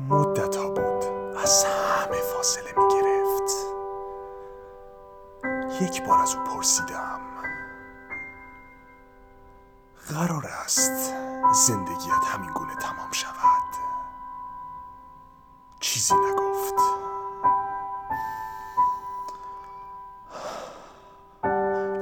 مدت ها بود. از همه فاصله می گرفت یک بار از او پرسیدم. قرار است زندگیت همین گونه تمام شود؟ چیزی نگفت.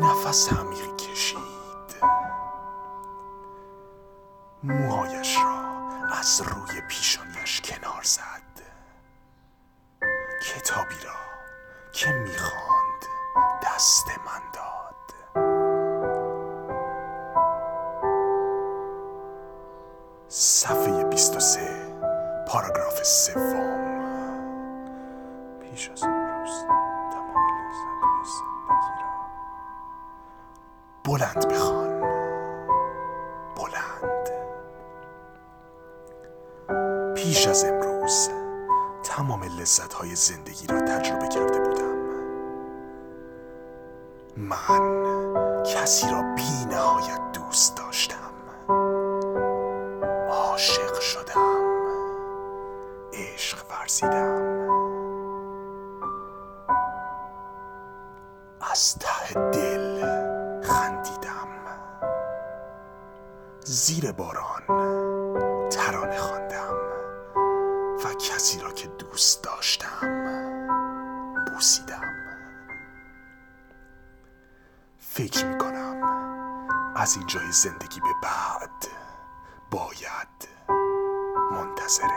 نفس عمیقی دست من داد. صفحه 23 پاراگراف سوم. پیش از امروز تمام لذتهای زندگی را بلند بخوان. بلند. پیش از امروز تمام لذت های زندگی را تجربه کرده بودم. من کسی را بی نهایت دوست داشتم. عاشق شدم. عشق ورزیدم. از ته دل خندیدم. زیر باران ترانه خواندم و کسی را که دوست داشتم بوسیدم. فکر می کنم از اینجای زندگی به بعد باید منتظر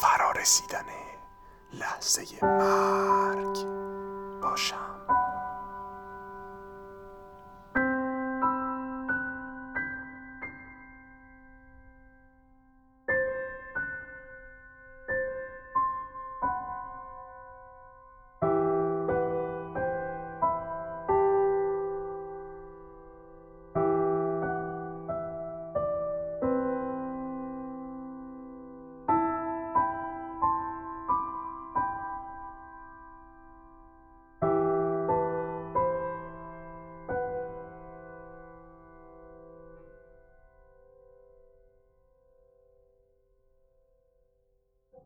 فرارسیدن لحظه مرگ باشم.